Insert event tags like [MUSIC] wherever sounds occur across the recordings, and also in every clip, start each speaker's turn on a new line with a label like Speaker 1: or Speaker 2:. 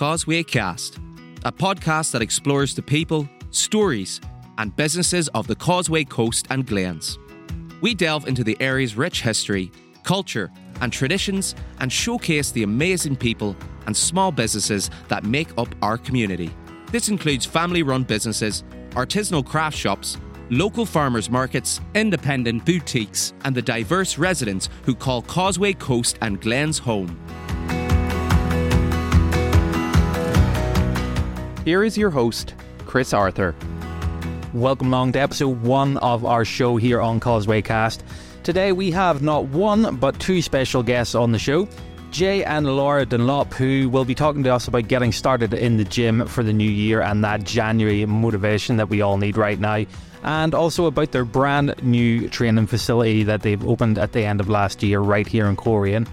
Speaker 1: Causeway Cast, a podcast that explores the people, stories, and businesses of the Causeway Coast and Glens. We delve into the area's rich history, culture, and traditions and showcase the amazing people and small businesses that make up our community. This includes family run businesses, artisanal craft shops, local farmers markets, independent boutiques, and the diverse residents who call Causeway Coast and Glens home.
Speaker 2: Here is your host, Chris Arthur.
Speaker 3: Welcome along to episode one of our show here on Causeway Cast. Today we have not one but two special guests on the show. Jay and Laura Dunlop, who will be talking to us about getting started in the gym for the new year and that January motivation that we all need right now, and also about their brand new training facility that they've opened at the end of last year right here in Coleraine.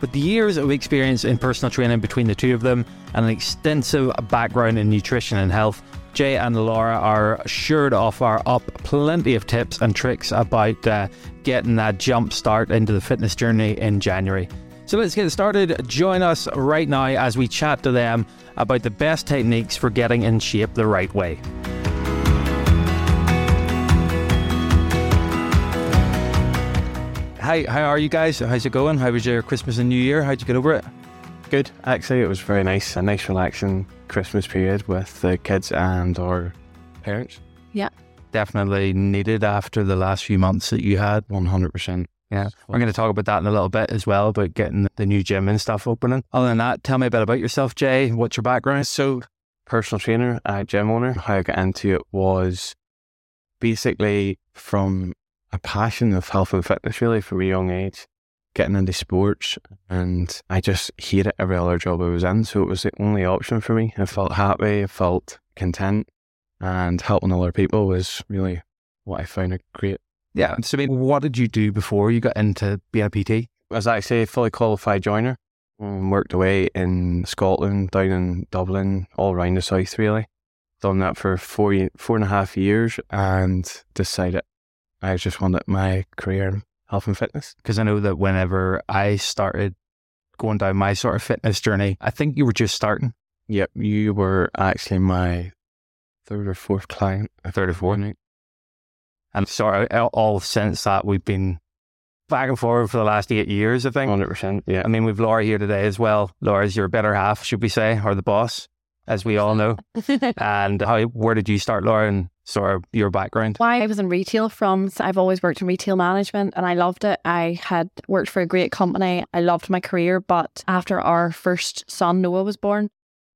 Speaker 3: With the years of experience in personal training between the two of them and an extensive background in nutrition and health, Jay and Laura are sure to offer up plenty of tips and tricks about uh, getting that jump start into the fitness journey in January. So let's get started. Join us right now as we chat to them about the best techniques for getting in shape the right way. Hi, how are you guys? How's it going? How was your Christmas and New Year? How'd you get over it?
Speaker 4: Good. Actually, it was very nice. A nice, relaxing Christmas period with the kids and our parents. Yeah.
Speaker 3: Definitely needed after the last few months that you had.
Speaker 4: 100%.
Speaker 3: Yeah, we're going to talk about that in a little bit as well about getting the new gym and stuff opening. Other than that, tell me a bit about yourself, Jay. What's your background?
Speaker 4: So, personal trainer, uh, gym owner, how I got into it was basically from a passion of health and fitness, really, from a young age, getting into sports. And I just hated every other job I was in. So, it was the only option for me. I felt happy, I felt content, and helping other people was really what I found a great.
Speaker 3: Yeah. So, I mean, what did you do before you got into being a PT?
Speaker 4: I say, fully qualified joiner. Um, worked away in Scotland, down in Dublin, all around the south really. Done that for four four and a half years and decided I just wanted my career in health and fitness.
Speaker 3: Because I know that whenever I started going down my sort of fitness journey, I think you were just starting.
Speaker 4: Yep, you were actually my third or fourth client.
Speaker 3: Third or fourth. And sort of all since that, we've been back and forward for the last eight years, I think.
Speaker 4: Hundred percent. Yeah.
Speaker 3: I mean, we've Laura here today as well. Laura's your better half, should we say, or the boss, as we all know. [LAUGHS] and how, where did you start, Laura, and sort of your background?
Speaker 5: Why I was in retail from, so I've always worked in retail management and I loved it. I had worked for a great company. I loved my career, but after our first son, Noah, was born,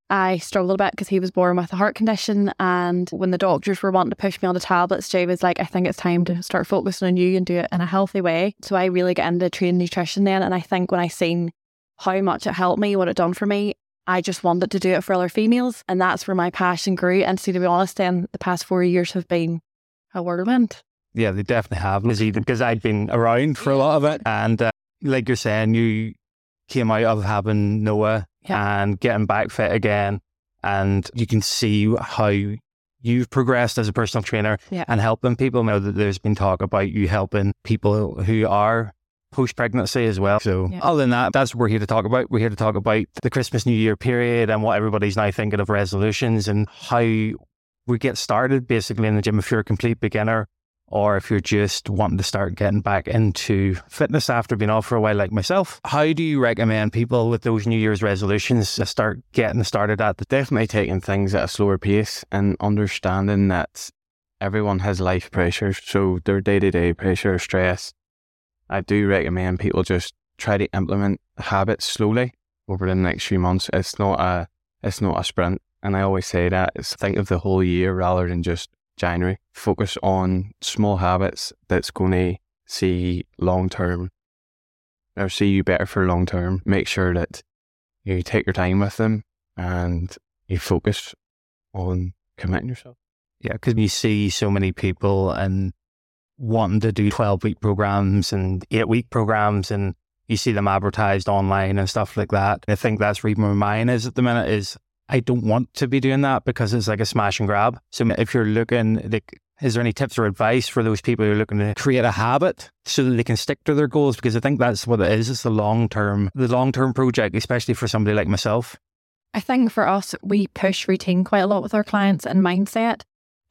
Speaker 5: I struggled a bit because he was born with a heart condition. And when the doctors were wanting to push me on the tablets, Jay was like, I think it's time to start focusing on you and do it in a healthy way. So I really got into training nutrition then. And I think when I seen how much it helped me, what it done for me, I just wanted to do it for other females. And that's where my passion grew. And see, to be honest, then the past four years have been a whirlwind.
Speaker 3: Yeah, they definitely have. Because I'd been around for a lot of it. And uh, like you're saying, you came out of having Noah
Speaker 5: Yeah.
Speaker 3: and getting back fit again. And you can see how you've progressed as a personal trainer
Speaker 5: Yeah.
Speaker 3: and helping people. Now that there's been talk about you helping people who are post pregnancy as well. So,
Speaker 5: Yeah.
Speaker 3: other than that, that's what we're here to talk about. We're here to talk about the Christmas New Year period and what everybody's now thinking of resolutions and how we get started basically in the gym if you're a complete beginner or if you're just wanting to start getting back into fitness after being off for a while, like myself. How do you recommend people with those New Year's resolutions to start getting started at the
Speaker 4: definitely taking things at a slower pace and understanding that everyone has life pressures. So their day to day pressure, stress. I do recommend people just try to implement habits slowly over the next few months. It's not a it's not a sprint. And I always say that it's think of the whole year rather than just January. Focus on small habits that's going to see long term or see you better for long term. Make sure that you take your time with them and you focus on committing yourself.
Speaker 3: Yeah, because you see so many people and wanting to do 12 week programs and eight week programs and you see them advertised online and stuff like that. I think that's where my mind is at the minute is I don't want to be doing that because it's like a smash and grab. So if you're looking, like, is there any tips or advice for those people who are looking to create a habit so that they can stick to their goals? Because I think that's what it is. It's the long term, the long term project, especially for somebody like myself.
Speaker 5: I think for us, we push routine quite a lot with our clients and mindset.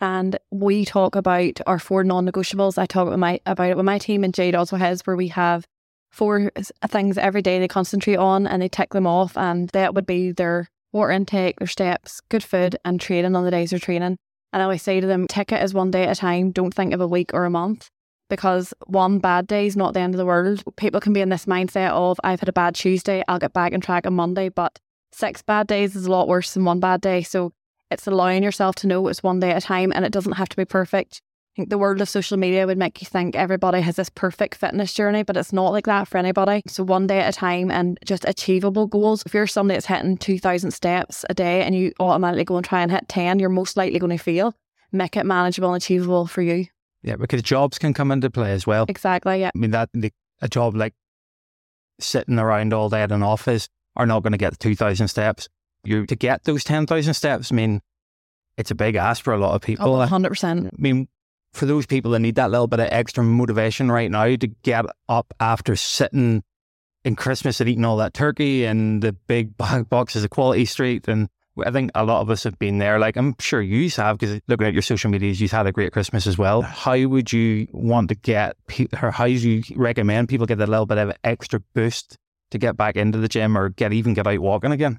Speaker 5: And we talk about our four non negotiables. I talk about, my, about it with my team, and Jade also has, where we have four things every day they concentrate on and they tick them off. And that would be their water intake, their steps, good food, and training on the days they're training. And I always say to them, tick it as one day at a time. Don't think of a week or a month because one bad day is not the end of the world. People can be in this mindset of, I've had a bad Tuesday, I'll get back on track on Monday. But six bad days is a lot worse than one bad day. So it's allowing yourself to know it's one day at a time and it doesn't have to be perfect. I think the world of social media would make you think everybody has this perfect fitness journey, but it's not like that for anybody. So one day at a time and just achievable goals. If you're somebody that's hitting 2,000 steps a day and you automatically go and try and hit 10, you're most likely going to fail. Make it manageable and achievable for you.
Speaker 3: Yeah, because jobs can come into play as well.
Speaker 5: Exactly. Yeah.
Speaker 3: I mean, that the, a job like sitting around all day at an office are not going to get 2,000 steps. You to get those 10,000 steps, I mean, it's a big ask for a lot of people.
Speaker 5: Oh, 100%.
Speaker 3: I mean, for those people that need that little bit of extra motivation right now to get up after sitting in Christmas and eating all that turkey and the big [LAUGHS] boxes of Quality Street and I think a lot of us have been there. Like I'm sure you have, because looking at your social medias, you've had a great Christmas as well. How would you want to get, or how do you recommend people get a little bit of extra boost to get back into the gym or get even get out walking again?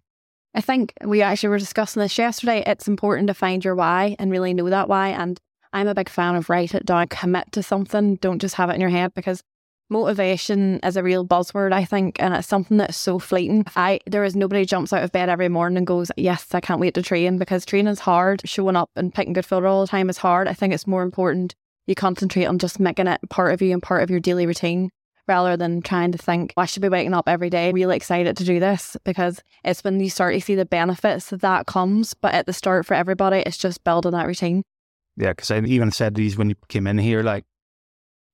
Speaker 5: I think we actually were discussing this yesterday. It's important to find your why and really know that why. And I'm a big fan of write it down, commit to something. Don't just have it in your head because motivation is a real buzzword, I think, and it's something that's so fleeting. I there is nobody jumps out of bed every morning and goes, Yes, I can't wait to train because training is hard. Showing up and picking good food all the time is hard. I think it's more important you concentrate on just making it part of you and part of your daily routine rather than trying to think, oh, I should be waking up every day really excited to do this because it's when you start to see the benefits that that comes. But at the start for everybody, it's just building that routine.
Speaker 3: Yeah, because I even said these when you came in here, like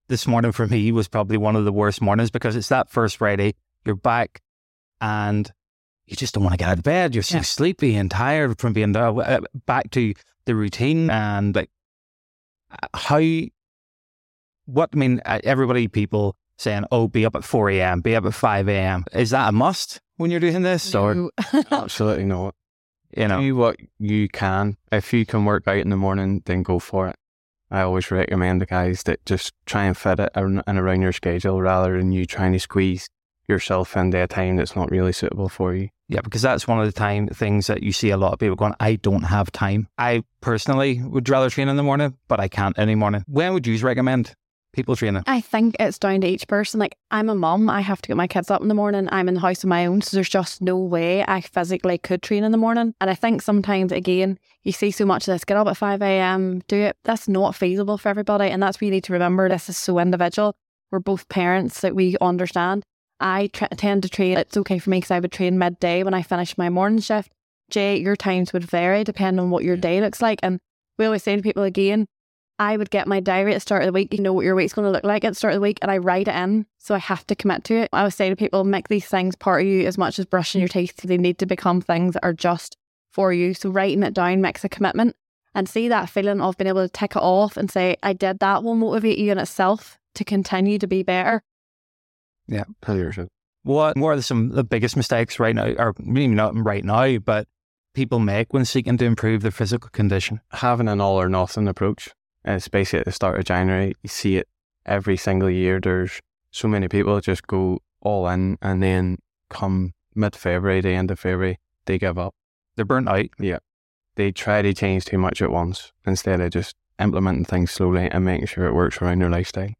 Speaker 3: this morning for me was probably one of the worst mornings because it's that first Friday, you're back and you just don't want to get out of bed. You're so yeah. sleepy and tired from being there, uh, back to the routine and like how, what, I mean, uh, everybody, people saying, oh, be up at 4 a.m., be up at 5 a.m. Is that a must when you're doing this?
Speaker 5: No.
Speaker 4: Or [LAUGHS] absolutely not. You know, do what you can. If you can work out in the morning, then go for it. I always recommend the guys that just try and fit it in and around your schedule rather than you trying to squeeze yourself into a time that's not really suitable for you.
Speaker 3: Yeah, because that's one of the time things that you see a lot of people going, I don't have time. I personally would rather train in the morning, but I can't any morning. When would you recommend people training?
Speaker 5: I think it's down to each person. Like I'm a mum, I have to get my kids up in the morning. I'm in the house on my own, so there's just no way I physically could train in the morning. And I think sometimes again, you see so much of this, get up at five AM, do it. That's not feasible for everybody. And that's what you need to remember. This is so individual. We're both parents that we understand. I tra- tend to train. It's okay for me because I would train midday when I finish my morning shift. Jay, your times would vary depending on what your day looks like. And we always say to people again, I would get my diary at the start of the week. You know what your week's going to look like at the start of the week, and I write it in. So I have to commit to it. I would say to people, make these things part of you as much as brushing your teeth. They need to become things that are just for you. So writing it down makes a commitment and see that feeling of being able to tick it off and say, I did that will motivate you in itself to continue to be better.
Speaker 3: Yeah.
Speaker 4: Yourself.
Speaker 3: What, what are some of the biggest mistakes right now, or maybe not right now, but people make when seeking to improve their physical condition?
Speaker 4: Having an all or nothing approach especially at the start of January. You see it every single year. There's so many people just go all in and then come mid February, the end of February, they give up.
Speaker 3: They're burnt out.
Speaker 4: Yeah. They try to change too much at once instead of just implementing things slowly and making sure it works around their lifestyle.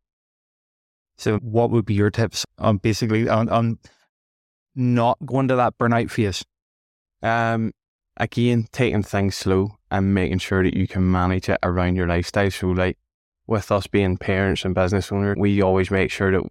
Speaker 3: So, what would be your tips on basically on, on not going to that burnout phase?
Speaker 4: Um, again, taking things slow and making sure that you can manage it around your lifestyle. So, like with us being parents and business owners, we always make sure that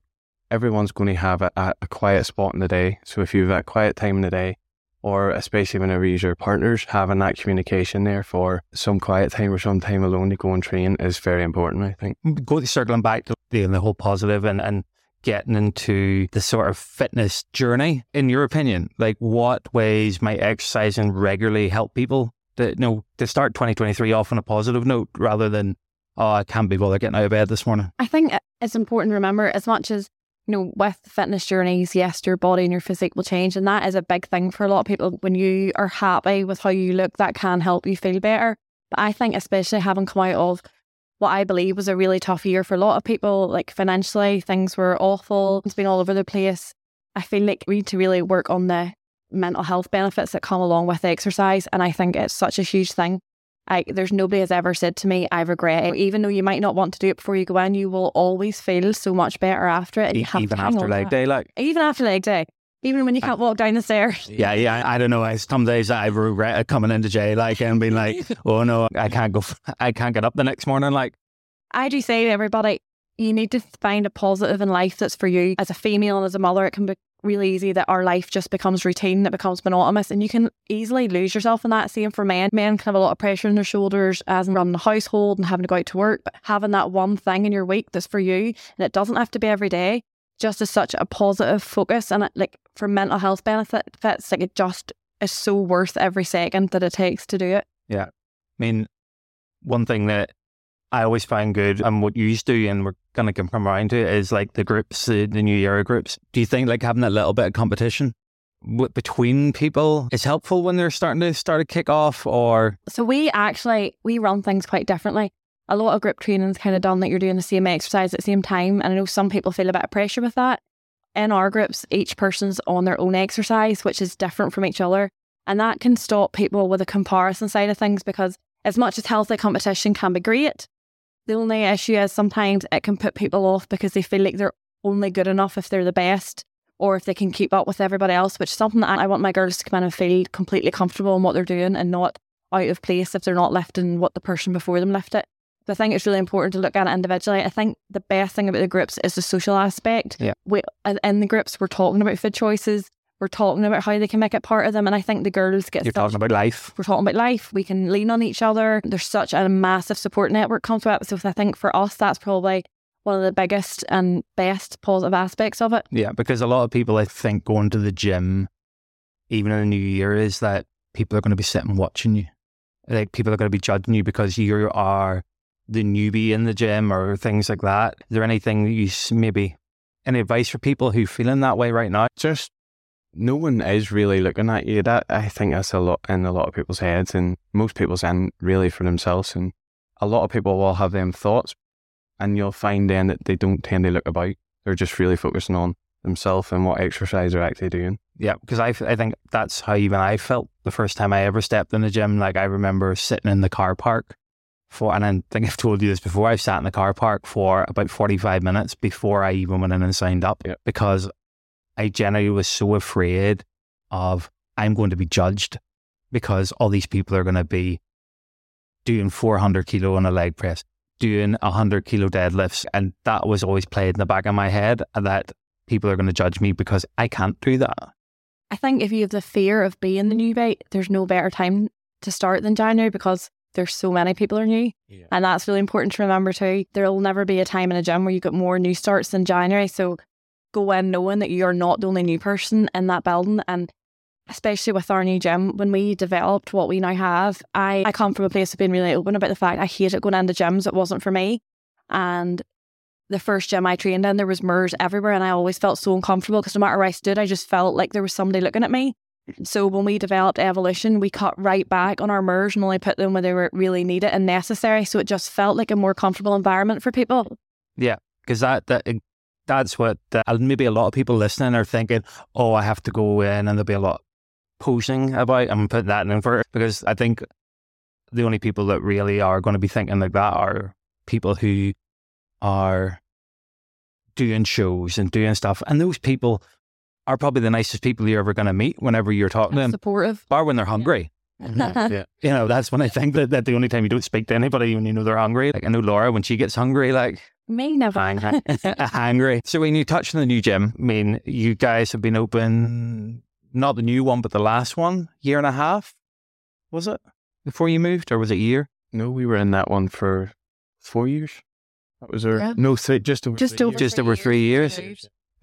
Speaker 4: everyone's going to have a, a quiet spot in the day. So, if you've got quiet time in the day, or especially whenever you're your partners, having that communication there for some quiet time or some time alone to go and train is very important, I think.
Speaker 3: Mm, go circling back to the, the whole positive and, and getting into the sort of fitness journey, in your opinion, like what ways might exercising regularly help people to, you know, to start 2023 off on a positive note rather than, oh, I can't be bothered getting out of bed this morning?
Speaker 5: I think it's important to remember as much as you know, with fitness journeys, yes, your body and your physique will change. And that is a big thing for a lot of people. When you are happy with how you look, that can help you feel better. But I think, especially having come out of what I believe was a really tough year for a lot of people, like financially, things were awful. It's been all over the place. I feel like we need to really work on the mental health benefits that come along with exercise. And I think it's such a huge thing. I, there's nobody has ever said to me, I regret it. Even though you might not want to do it before you go in, you will always feel so much better after it.
Speaker 3: E- even after leg day, like
Speaker 5: even after leg day, even when you can't walk down the stairs. [LAUGHS]
Speaker 3: yeah, yeah. I don't know. I, some days I regret coming into jail, like and being like, [LAUGHS] oh no, I can't go, f- I can't get up the next morning. Like,
Speaker 5: I do say to everybody, you need to find a positive in life that's for you. As a female and as a mother, it can be really easy that our life just becomes routine, that becomes monotonous, and you can easily lose yourself in that. Same for men. Men can have a lot of pressure on their shoulders as running a household and having to go out to work, but having that one thing in your week that's for you, and it doesn't have to be every day, just is such a positive focus. And it, like for mental health benefits, like it just is so worth every second that it takes to do it.
Speaker 3: yeah. I mean, one thing that I always find good and what you used to, and we're going to come around to it, is like the groups, the, the new era groups. Do you think like having a little bit of competition between people is helpful when they're starting to start a kick off or
Speaker 5: So we actually we run things quite differently. A lot of group training's kind of done that you're doing the same exercise at the same time, and I know some people feel a bit of pressure with that. In our groups, each person's on their own exercise, which is different from each other, and that can stop people with a comparison side of things because as much as healthy competition can be great, the only issue is sometimes it can put people off because they feel like they're only good enough if they're the best or if they can keep up with everybody else, which is something that I want my girls to come in and feel completely comfortable in what they're doing and not out of place if they're not lifting what the person before them lifted. So I think it's really important to look at it individually. I think the best thing about the groups is the social aspect.
Speaker 3: Yeah.
Speaker 5: We, in the groups, we're talking about food choices. We're talking about how they can make it part of them. And I think the girls get
Speaker 3: you're
Speaker 5: such
Speaker 3: talking about life?
Speaker 5: we're talking about life. We can lean on each other. There's such a massive support network comes with it. So I think for us, that's probably one of the biggest and best positive aspects of it.
Speaker 3: Yeah, because a lot of people, I think, going to the gym, even in the new year, is that people are going to be sitting watching you. Like people are going to be judging you because you are the newbie in the gym or things like that. Is there anything that you maybe any advice for people who feeling that way right now?
Speaker 4: just no one is really looking at you. That I think that's a lot in a lot of people's heads, and most people's in really for themselves. And a lot of people will have them thoughts, and you'll find then that they don't tend to look about. They're just really focusing on themselves and what exercise they're actually doing.
Speaker 3: Yeah, because I, I think that's how even I felt the first time I ever stepped in the gym. Like I remember sitting in the car park for, and I think I've told you this before. I've sat in the car park for about forty five minutes before I even went in and signed up
Speaker 4: Yeah.
Speaker 3: because I generally was so afraid of I'm going to be judged because all these people are going to be doing four hundred kilo on a leg press, doing hundred kilo deadlifts, and that was always played in the back of my head uh, that people are going to judge me because I can't do that.
Speaker 5: I think if you have the fear of being the newbie, there's no better time to start than January because there's so many people are new.
Speaker 4: Yeah.
Speaker 5: And that's really important to remember too. There will never be a time in a gym where you get more new starts than January. So go in knowing that you're not the only new person in that building. And especially with our new gym, when we developed what we now have, I, I come from a place of being really open about the fact I hated going into gyms. It wasn't for me. And the first gym I trained in, there was mirrors everywhere, and I always felt so uncomfortable because no matter where I stood, I just felt like there was somebody looking at me. So when we developed Evolution, we cut right back on our mirrors and only put them where they were really needed and necessary. So it just felt like a more comfortable environment for people.
Speaker 3: Yeah, because that that that's what uh, maybe a lot of people listening are thinking. Oh, I have to go in, and there'll be a lot posing about. I'm putting that in for because I think the only people that really are going to be thinking like that are people who are doing shows and doing stuff, and those people are probably the nicest people you're ever going to meet whenever you're talking to them,
Speaker 5: Supportive.
Speaker 3: bar when they're hungry. [LAUGHS]
Speaker 4: yeah.
Speaker 3: You know, that's when I think that, that the only time you don't speak to anybody when you know they're hungry. Like I know Laura when she gets hungry, like
Speaker 5: Me never.
Speaker 3: Hang- [LAUGHS] hungry. So when you touch on the new gym, I mean, you guys have been open, not the new one, but the last one, year and a half, was it? Before you moved, or was it a year?
Speaker 4: No, we were in that one for four years. That was our
Speaker 5: Yeah.
Speaker 4: no, three, just over
Speaker 5: Just
Speaker 4: three
Speaker 5: over
Speaker 4: years.
Speaker 3: Just over three years.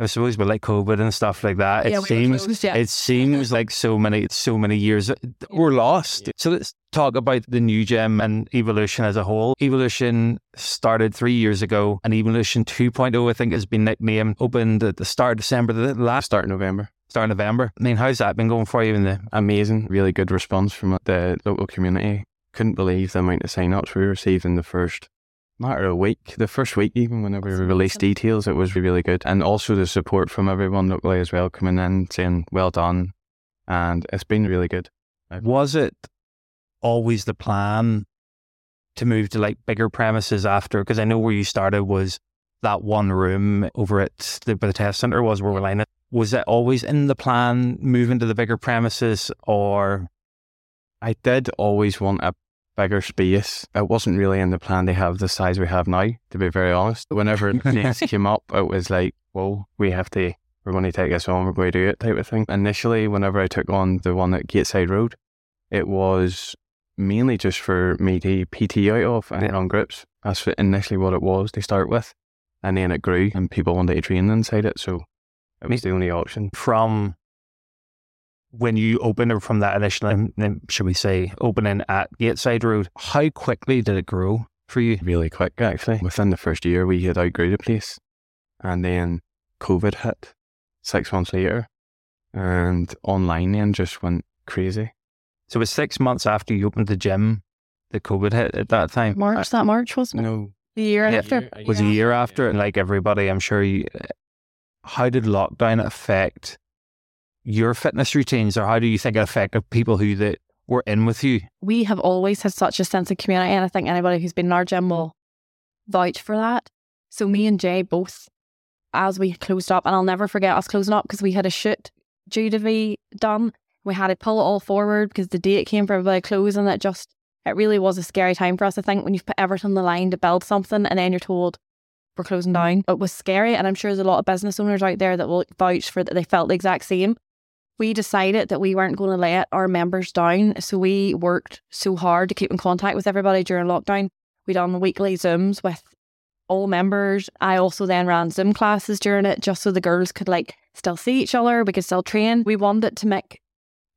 Speaker 3: I suppose with like COVID and stuff like that, it
Speaker 5: Yeah, we
Speaker 3: seems
Speaker 5: closed, yeah.
Speaker 3: it seems like so many so many years uh, were lost. So let's talk about the new gym and evolution as a whole. Evolution started three years ago, and Evolution 2.0, I think, has been nicknamed. Opened at the start of December, the last
Speaker 4: Start of November.
Speaker 3: start of November. I mean, how's that been going for you in the
Speaker 4: Amazing, really good response from the local community. Couldn't believe the amount of sign-ups we received in the first matter of a week. The first week, even whenever we released
Speaker 5: amazing.
Speaker 4: details, it was really good. And also the support from everyone locally as well, coming in saying well done, and it's been really good.
Speaker 3: Uh, was it always the plan to move to like bigger premises after? Because I know where you started was that one room over at the, where the test center was where we're lining. Was that always in the plan, moving to the bigger premises, or
Speaker 4: I did always want a bigger space. It wasn't really in the plan to have the size we have now, to be very honest. Whenever [LAUGHS] things came up, it was like, whoa, we have to, we're going to take this on, we're going to do it type of thing. Initially, whenever I took on the one at Gateside Road, it was mainly just for me to PT out of and hit on groups. That's initially what it was to start with. And then it grew and people wanted to train inside it. So it was the only option.
Speaker 3: from when you opened or from that initial, um, um, should we say, opening at Gateside Road? How quickly did it grow for you?
Speaker 4: really quick actually. Within the first year, we had outgrew the place, and then COVID hit six months later, and online then just went crazy.
Speaker 3: So it was six months after you opened the gym, the COVID hit at that time.
Speaker 5: March, that March, wasn't it?
Speaker 4: No,
Speaker 5: The year
Speaker 3: Yeah.
Speaker 5: after.
Speaker 3: was a year after, and like everybody, I'm sure you. How did lockdown affect your fitness routines, or how do you think it affected people who that were in with you?
Speaker 5: we have always had such a sense of community, and I think anybody who's been in our gym will vouch for that. So me and Jay both, as we closed up, and I'll never forget us closing up because we had a shoot due to be done. We had to pull it all forward because the date came for everybody closing. It just, it really was a scary time for us. I think when you've put everything on the line to build something, and then you're told we're closing mm. down, it was scary. And I'm sure there's a lot of business owners out there that will vouch for that. They felt the exact same we decided that we weren't going to let our members down. So we worked so hard to keep in contact with everybody during lockdown. We done weekly Zooms with all members. I also then ran Zoom classes during it just so the girls could like still see each other. We could still train. We wanted to make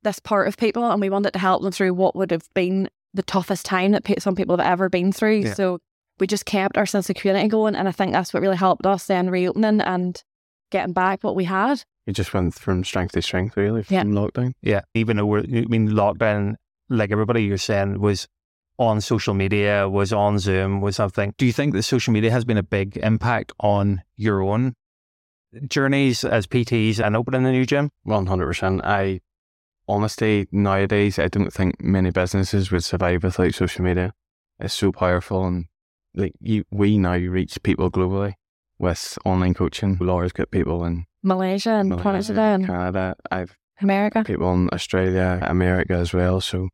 Speaker 5: this part of people and we wanted to help them through what would have been the toughest time that some people have ever been through.
Speaker 3: Yeah.
Speaker 5: So we just kept our sense of community going. And I think that's what really helped us then reopening and getting back what we had.
Speaker 4: it just went from strength to strength really from
Speaker 5: Yeah.
Speaker 4: lockdown.
Speaker 3: Yeah, even though we're, I mean, lockdown, like everybody you're saying, was on social media, was on Zoom, was something. Do you think that social media has been a big impact on your own journeys as PTs and opening the new gym?
Speaker 4: One hundred percent. I honestly nowadays I don't think many businesses would survive without social media. It's so powerful and like you, we now reach people globally with online coaching. Laura's got people in
Speaker 5: Malaysia and
Speaker 4: Malaysia,
Speaker 5: Canada and
Speaker 4: Canada. I've
Speaker 5: America.
Speaker 4: people in Australia, America as well. So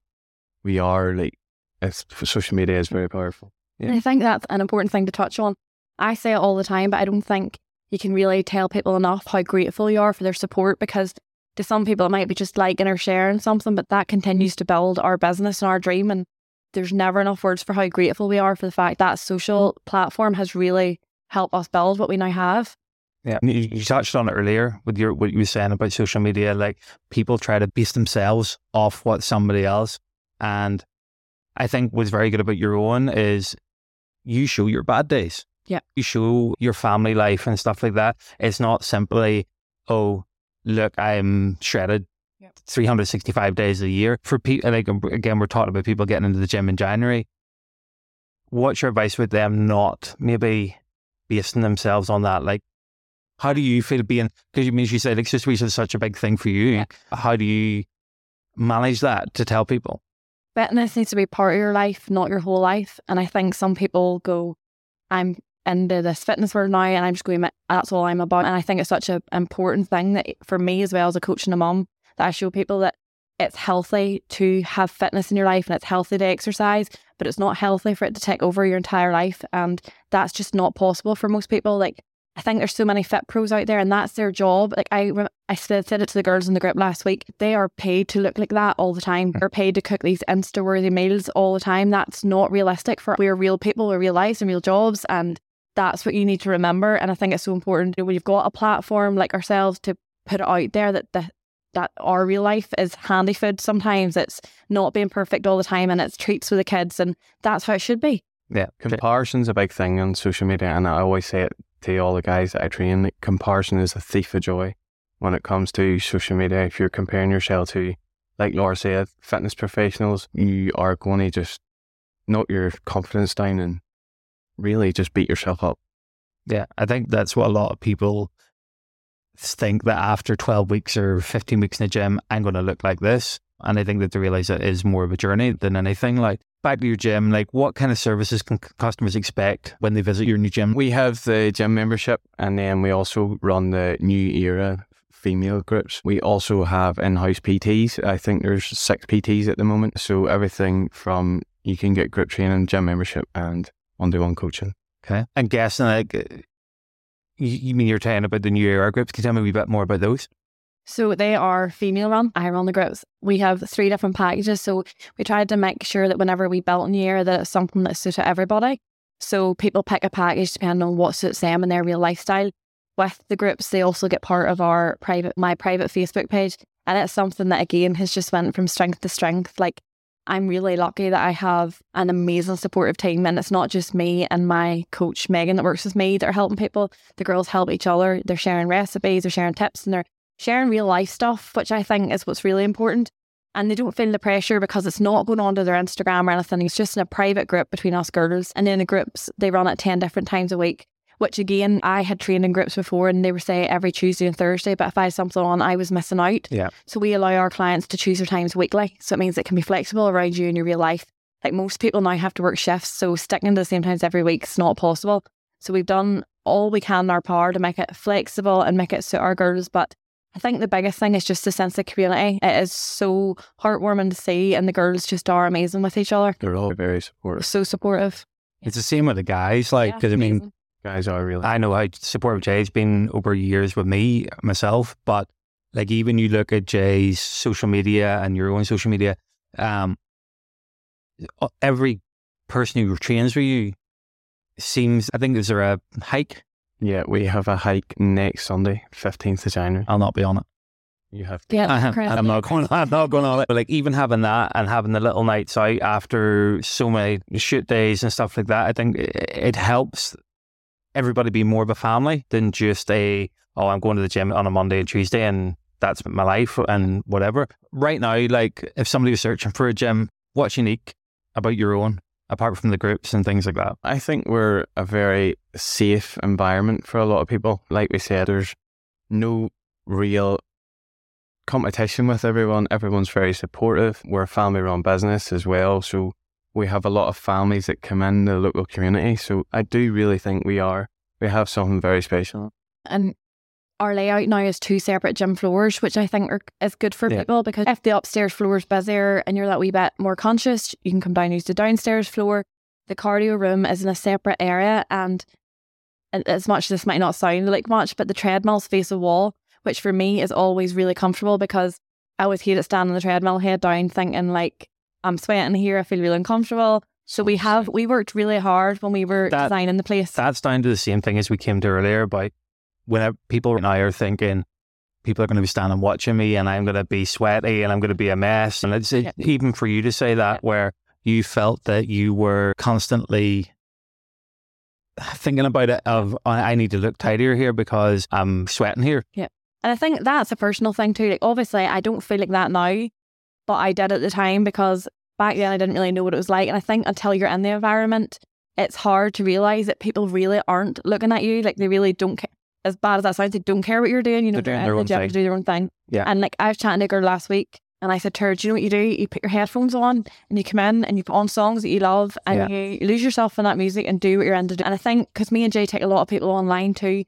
Speaker 4: we are like, it's social media is very powerful.
Speaker 5: And I think that's an important thing to touch on. I say it all the time, but I don't think you can really tell people enough how grateful you are for their support because to some people it might be just liking or sharing something, but that continues to build our business and our dream. And there's never enough words for how grateful we are for the fact that social platform has really helped us build what we now have.
Speaker 3: Yeah, you, you touched on it earlier with your what you were saying about social media. Like people try to base themselves off what somebody else, and I think what's very good about your own is you show your bad days.
Speaker 5: Yeah.
Speaker 3: you show your family life and stuff like that. It's not simply, oh, look, I'm shredded.
Speaker 5: Yep.
Speaker 3: 365 days a year for people like um, again we're talking about people getting into the gym in January what's your advice with them not maybe basing themselves on that like how do you feel being because you mean you said accessories is such a big thing for you
Speaker 5: Yeah.
Speaker 3: how do you manage that to tell people
Speaker 5: fitness needs to be part of your life, not your whole life. And I think some people go, I'm into this fitness world now and I'm just going, that's all I'm about. And I think it's such an important thing that for me as well as a coach and a mom that I show people that it's healthy to have fitness in your life and it's healthy to exercise, but it's not healthy for it to take over your entire life. And that's just not possible for most people. Like, I think there's so many fit pros out there and that's their job. Like I, I said, said it to the girls in the group last week. They are paid to look like that all the time. Mm. They're paid to cook these Insta worthy meals all the time. That's not realistic for we're real people with real lives and real jobs. And that's what you need to remember. And I think it's so important when you've got a platform like ourselves to put it out there that the, that our real life is handy food. Sometimes it's not being perfect all the time and it's treats for the kids and that's how it should be.
Speaker 3: Yeah.
Speaker 4: Comparison's a big thing on social media, and I always say it to all the guys that I train. Like, comparison is a thief of joy when it comes to social media. If you're comparing yourself to, like Laura said, fitness professionals, you are going to just knock your confidence down and really just beat yourself up.
Speaker 3: Yeah, I think that's what a lot of people think that after 12 weeks or 15 weeks in the gym, I'm going to look like this. And I think that they realize it is more of a journey than anything. Like, back to your gym, like, what kind of services can customers expect when they visit your new gym?
Speaker 4: We have the gym membership, and then we also run the new era female groups. We also have in house PTs. I think there's six PTs at the moment. So, everything from you can get group training, gym membership, and one to one coaching.
Speaker 3: Okay. I'm guessing, like, you, mean you're talking about the new era groups? Can you tell me a bit more about those?
Speaker 5: So they are female run. I run the groups. We have three different packages. So we tried to make sure that whenever we built new era, that it's something that suited everybody. So people pick a package depending on what suits them and their real lifestyle. With the groups, they also get part of our private, my private Facebook page, and it's something that again has just went from strength to strength. Like I'm really lucky that I have an amazing supportive team, and it's not just me and my coach Megan that works with me that are helping people. The girls help each other. They're sharing recipes, they're sharing tips, and they're sharing real life stuff, which I think is what's really important. And they don't feel the pressure because it's not going on to their Instagram or anything. It's just in a private group between us girls. And in the groups, they run at 10 different times a week, which again, I had trained in groups before and they were say every Tuesday and Thursday. But if I had something on, I was missing out.
Speaker 3: Yeah.
Speaker 5: So we allow our clients to choose their times weekly. So it means it can be flexible around you in your real life. Like most people now have to work shifts. So sticking to the same times every week is not possible. So we've done all we can in our power to make it flexible and make it suit our girls. But I think the biggest thing is just the sense of community. It is so heartwarming to see, and the girls just are amazing with each other.
Speaker 4: They're all very supportive.
Speaker 5: So supportive.
Speaker 3: It's the same with the guys, like,
Speaker 5: Yeah,
Speaker 3: because I mean.
Speaker 4: Guys are really.
Speaker 3: I know how supportive Jay's been over years with me myself, but like even you look at Jay's social media and your own social media, um, every person who trains with you seems. I think is there a hike?
Speaker 4: yeah, we have a hike next Sunday, 15th of January.
Speaker 3: I'll not be on it.
Speaker 4: You have to.
Speaker 5: Yeah,
Speaker 3: I am. I'm not going. I'm not going on it. But like even having that and having the little nights out after so many shoot days and stuff like that, I think it, it helps everybody be more of a family than just a oh I'm going to the gym on a Monday and Tuesday and that's my life and whatever. Right now, like if somebody was searching for a gym, what's unique about your own apart from the groups and things like that?
Speaker 4: I think we're a very safe environment for a lot of people. Like we said, there's no real competition with everyone. Everyone's very supportive. We're a family run business as well. So we have a lot of families that come in the local community. So I do really think we are, we have something very special.
Speaker 5: And our layout now is two separate gym floors, which I think are, is good for
Speaker 3: Yeah.
Speaker 5: people because if the upstairs floor is busier and you're that wee bit more conscious, you can come down and use the downstairs floor. The cardio room is in a separate area, and as much as this might not sound like much, but the treadmills face a wall, which for me is always really comfortable because I always hate it standing on the treadmill, head down, thinking like I'm sweating here, I feel really uncomfortable. So we oh, have we worked really hard when we were
Speaker 3: That-
Speaker 5: designing the place.
Speaker 3: That's down to the same thing as we came to earlier about when people and I are thinking people are going to be standing watching me and I'm going to be sweaty and I'm going to be a mess. And it's
Speaker 5: Yeah.
Speaker 3: even for you to say that where you felt that you were constantly thinking about it of I I need to look tidier here because I'm sweating here. Yeah.
Speaker 5: And I think that's a personal thing too. Like obviously I don't feel like that now, but I did at the time because back then I didn't really know what it was like. And I think until you're in the environment, it's hard to realise that people really aren't looking at you. Like they really don't care. As bad as that sounds, they don't care what you're doing. You know,
Speaker 3: They're doing
Speaker 5: uh,
Speaker 3: their
Speaker 5: the
Speaker 3: own thing.
Speaker 5: to do their own thing.
Speaker 3: Yeah.
Speaker 5: And like I was chatting to a girl last week and I said to her, Do you know what you do? You put your headphones on and you come in and you put on songs that you love and you lose yourself in that music and do what you're into. And I think because me and Jay take a lot of people online too,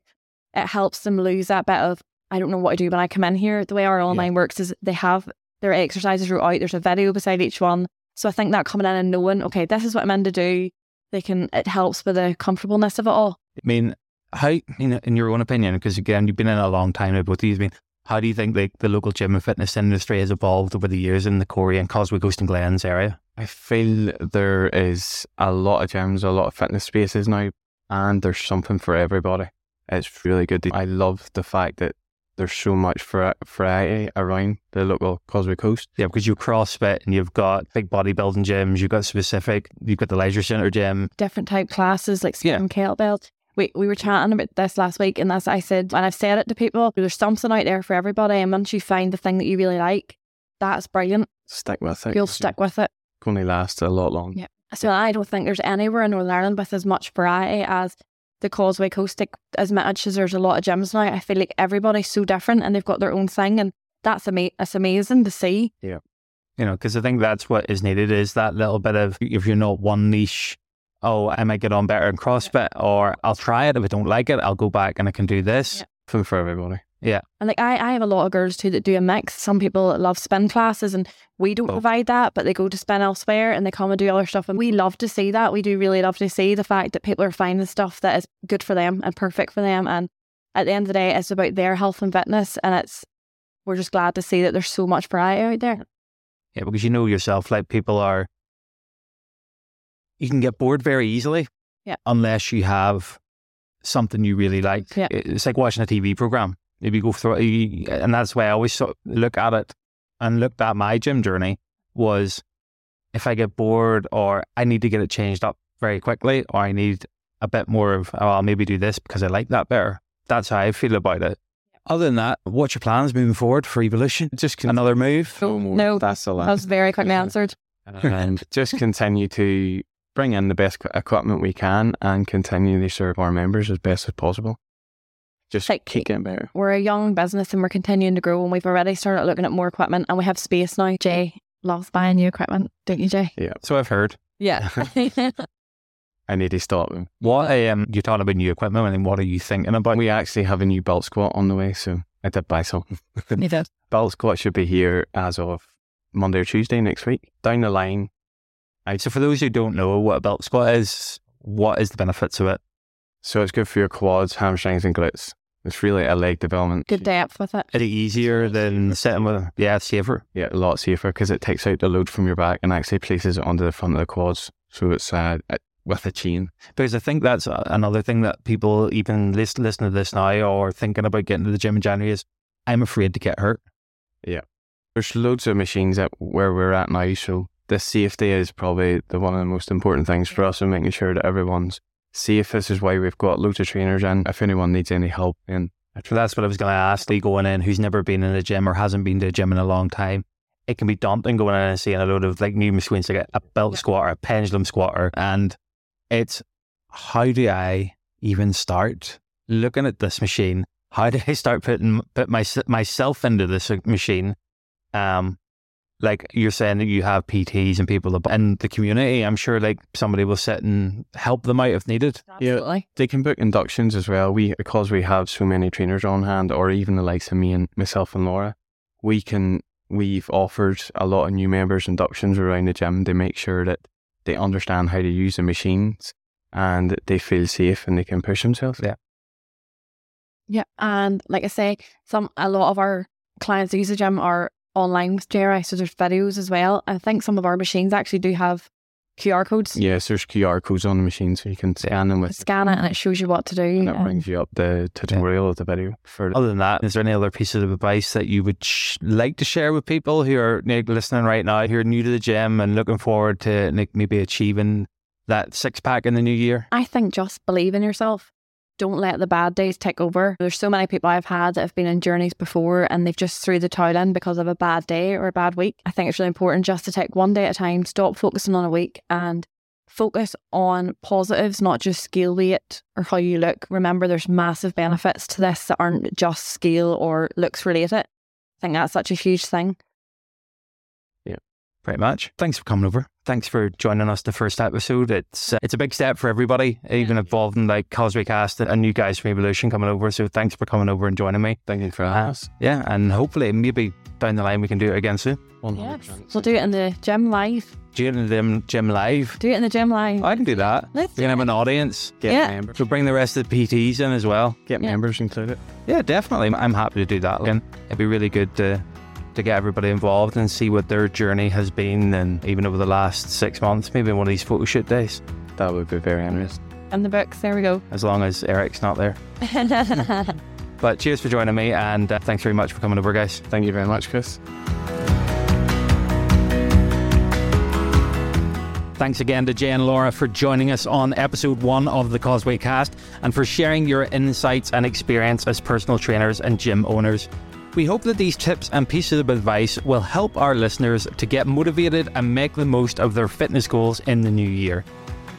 Speaker 5: it helps them lose that bit of I don't know what to do when I come in here. The way our online works is they have their exercises throughout. There's a video beside each one. So I think that coming in and knowing, okay, this is what I'm in to do, they can it helps with the comfortableness of it all.
Speaker 3: I mean, how in, in your own opinion, because again you've been in a long time, both of you. I mean, how do you think like the local gym and fitness industry has evolved over the years in the Corey and Causeway Coast and Glens area?
Speaker 4: I feel there is a lot of gyms, a lot of fitness spaces now, and there's something for everybody. It's really good. I love the fact that there's so much variety around the local Causeway Coast.
Speaker 3: Yeah, because you CrossFit and you've got big bodybuilding gyms, you've got specific, you've got the leisure centre gym.
Speaker 5: different type classes like
Speaker 3: Yeah.
Speaker 5: spin kettlebell. We we were chatting about this last week, and that's I said, and I've said it to people. There's something out there for everybody, and once you find the thing that you really like, that's brilliant.
Speaker 4: Stick with it.
Speaker 5: You'll stick with it.
Speaker 4: It's going to last a lot longer.
Speaker 5: Yeah. So I don't think there's anywhere in Northern Ireland with as much variety as the Causeway Coast. Like, as much as there's a lot of gyms now, I feel like everybody's so different and they've got their own thing, and that's ama- it's amazing to see.
Speaker 3: Yeah, you know, because I think that's what is needed is that little bit of if you're not one niche, oh, I might get on better in CrossFit, or I'll try it. If I don't like it, I'll go back and I can do this.
Speaker 5: Yeah.
Speaker 4: For everybody.
Speaker 5: And like I, I have a lot of girls too that do a mix. Some people love spin classes and we don't
Speaker 3: Oh.
Speaker 5: provide that, but they go to spin elsewhere and they come and do other stuff. And we love to see that. We do really love to see the fact that people are finding stuff that is good for them and perfect for them. And at the end of the day, it's about their health and fitness. And it's we're just glad to see that there's so much variety out there.
Speaker 3: Yeah, because you know yourself, like people are, you can get bored very easily.
Speaker 5: Yeah.
Speaker 3: Unless you have something you really like.
Speaker 5: Yeah.
Speaker 3: It's like watching a TV program. If you go through, you, and that's why I always sort of look at it and looked at my gym journey was if I get bored or I need to get it changed up very quickly or I need a bit more of, oh, I'll maybe do this because I like that better. That's how I feel about it. Other than that, what's your plans moving forward for Evolution?
Speaker 4: Just con-
Speaker 3: Another move?
Speaker 4: no.
Speaker 5: No,
Speaker 4: that's the
Speaker 5: That
Speaker 4: last.
Speaker 5: was very [LAUGHS] quickly answered.
Speaker 4: and just continue to bring in the best equipment we can and continue to serve our members as best as possible. Just
Speaker 5: Like-
Speaker 4: keep getting better.
Speaker 5: We're a young business and we're continuing to grow and we've already started looking at more equipment and we have space now. Jay loves buying new equipment, don't you, Jay? Yeah.
Speaker 3: So I've heard.
Speaker 5: Yeah. [LAUGHS] [LAUGHS]
Speaker 4: I need to stop them.
Speaker 3: What um, you're talking about new equipment, and what are you thinking about?
Speaker 4: We actually have a new belt squat on the way, so I did buy something.
Speaker 5: you did.
Speaker 4: belt squat should be here as of Monday or Tuesday next week. Down the line, Right,
Speaker 3: So for those who don't know what a belt squat is, what is the benefits of it?
Speaker 4: so it's good for your quads, hamstrings, and glutes. It's really a leg development.
Speaker 5: Good depth with it. it.
Speaker 3: Is it easier than sitting with? Yeah, safer.
Speaker 4: Yeah, a lot safer because it takes out the load from your back and actually places it onto the front of the quads. So it's uh, with a chain.
Speaker 3: Because I think that's another thing that people even listen listen to this now or thinking about getting to the gym in January is I'm afraid to get hurt. Yeah.
Speaker 4: There's loads of machines at where we're at now, so the safety is probably the one of the most important things for us and making sure that everyone's safe. This is why we've got loads of trainers in. If anyone needs any help, then
Speaker 3: So that's what I was going to ask. Lee going in, who's never been in a gym or hasn't been to a gym in a long time, it can be daunting going in and seeing a load of like new machines like a, a belt squatter, a pendulum squatter, and it's how do I even start looking at this machine? How do I start putting put my, myself into this machine? Um, like you're saying that you have PTs and people ab- in the community. I'm sure like somebody will sit and help them out if needed.
Speaker 4: Yeah.
Speaker 5: Absolutely.
Speaker 4: they can book inductions as well. We because we have so many trainers on hand, or even the likes of me and myself and Laura, we can we've offered a lot of new members inductions around the gym to make sure that they understand how to use the machines and that they feel safe and they can push themselves.
Speaker 3: Yeah.
Speaker 5: Yeah. And like I say, some a lot of our clients that use the gym are online with JRI, so there's videos as well. I think some of our machines actually do have QR codes.
Speaker 4: Yes, there's QR codes on the machine, so you can scan them with,
Speaker 5: Scan it and it shows you what to do.
Speaker 4: and it
Speaker 5: Um,
Speaker 4: brings you up the tutorial of the video for
Speaker 3: Other than that, is there any other pieces of advice that you would sh- like to share with people who are like, listening right now, who are new to the gym and looking forward to like, maybe achieving that six pack in the new year?
Speaker 5: I think just believe in yourself. Don't let the bad days take over. There's so many people I've had that have been in journeys before and they've just threw the towel in because of a bad day or a bad week. I think it's really important just to take one day at a time, stop focusing on a week and focus on positives, not just scale weight or how you look. Remember, there's massive benefits to this that aren't just scale or looks related. I think that's such a huge thing.
Speaker 3: Yeah, pretty much. Thanks for coming over. Thanks for joining us the first episode. It's uh, it's a big step for everybody, even involving like Causeway Cast and new guys from Evolution coming over. So thanks for coming over and joining me.
Speaker 4: Thank you for having us.
Speaker 3: Yeah, and hopefully maybe down the line we can do it again soon.
Speaker 4: 100%.
Speaker 5: We'll do it in the gym live.
Speaker 3: Do it in the gym live.
Speaker 5: Do it in the gym live.
Speaker 3: I can do that.
Speaker 5: Let's
Speaker 3: We can have an audience.
Speaker 4: Get
Speaker 5: Yeah.
Speaker 4: members.
Speaker 3: So bring the rest of the PTs in as well.
Speaker 4: Get
Speaker 5: Yeah.
Speaker 4: members included.
Speaker 3: Yeah, definitely. I'm happy to do that again. It'd be really good to to get everybody involved and see what their journey has been, and even over the last six months, maybe one of these photo shoot days.
Speaker 4: That would be very interesting.
Speaker 5: And the books. There we go.
Speaker 3: As long as Eric's not there. [LAUGHS] but cheers for joining me, and uh, thanks very much for coming over, guys.
Speaker 4: Thank you very much, Chris.
Speaker 3: Thanks again to Jay and Laura for joining us on episode one of the Causeway Cast and for sharing your insights and experience as personal trainers and gym owners. We hope that these tips and pieces of advice will help our listeners to get motivated and make the most of their fitness goals in the new year.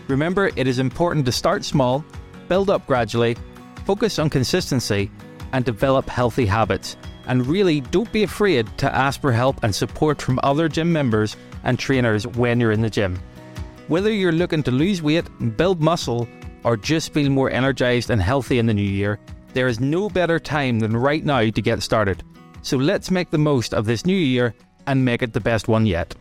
Speaker 3: Remember, it is important to start small, build up gradually, focus on consistency, and develop healthy habits. And really, don't be afraid to ask for help and support from other gym members and trainers when you're in the gym. Whether you're looking to lose weight, build muscle, or just feel more energized and healthy in the new year, there is no better time than right now to get started. So let's make the most of this new year and make it the best one yet.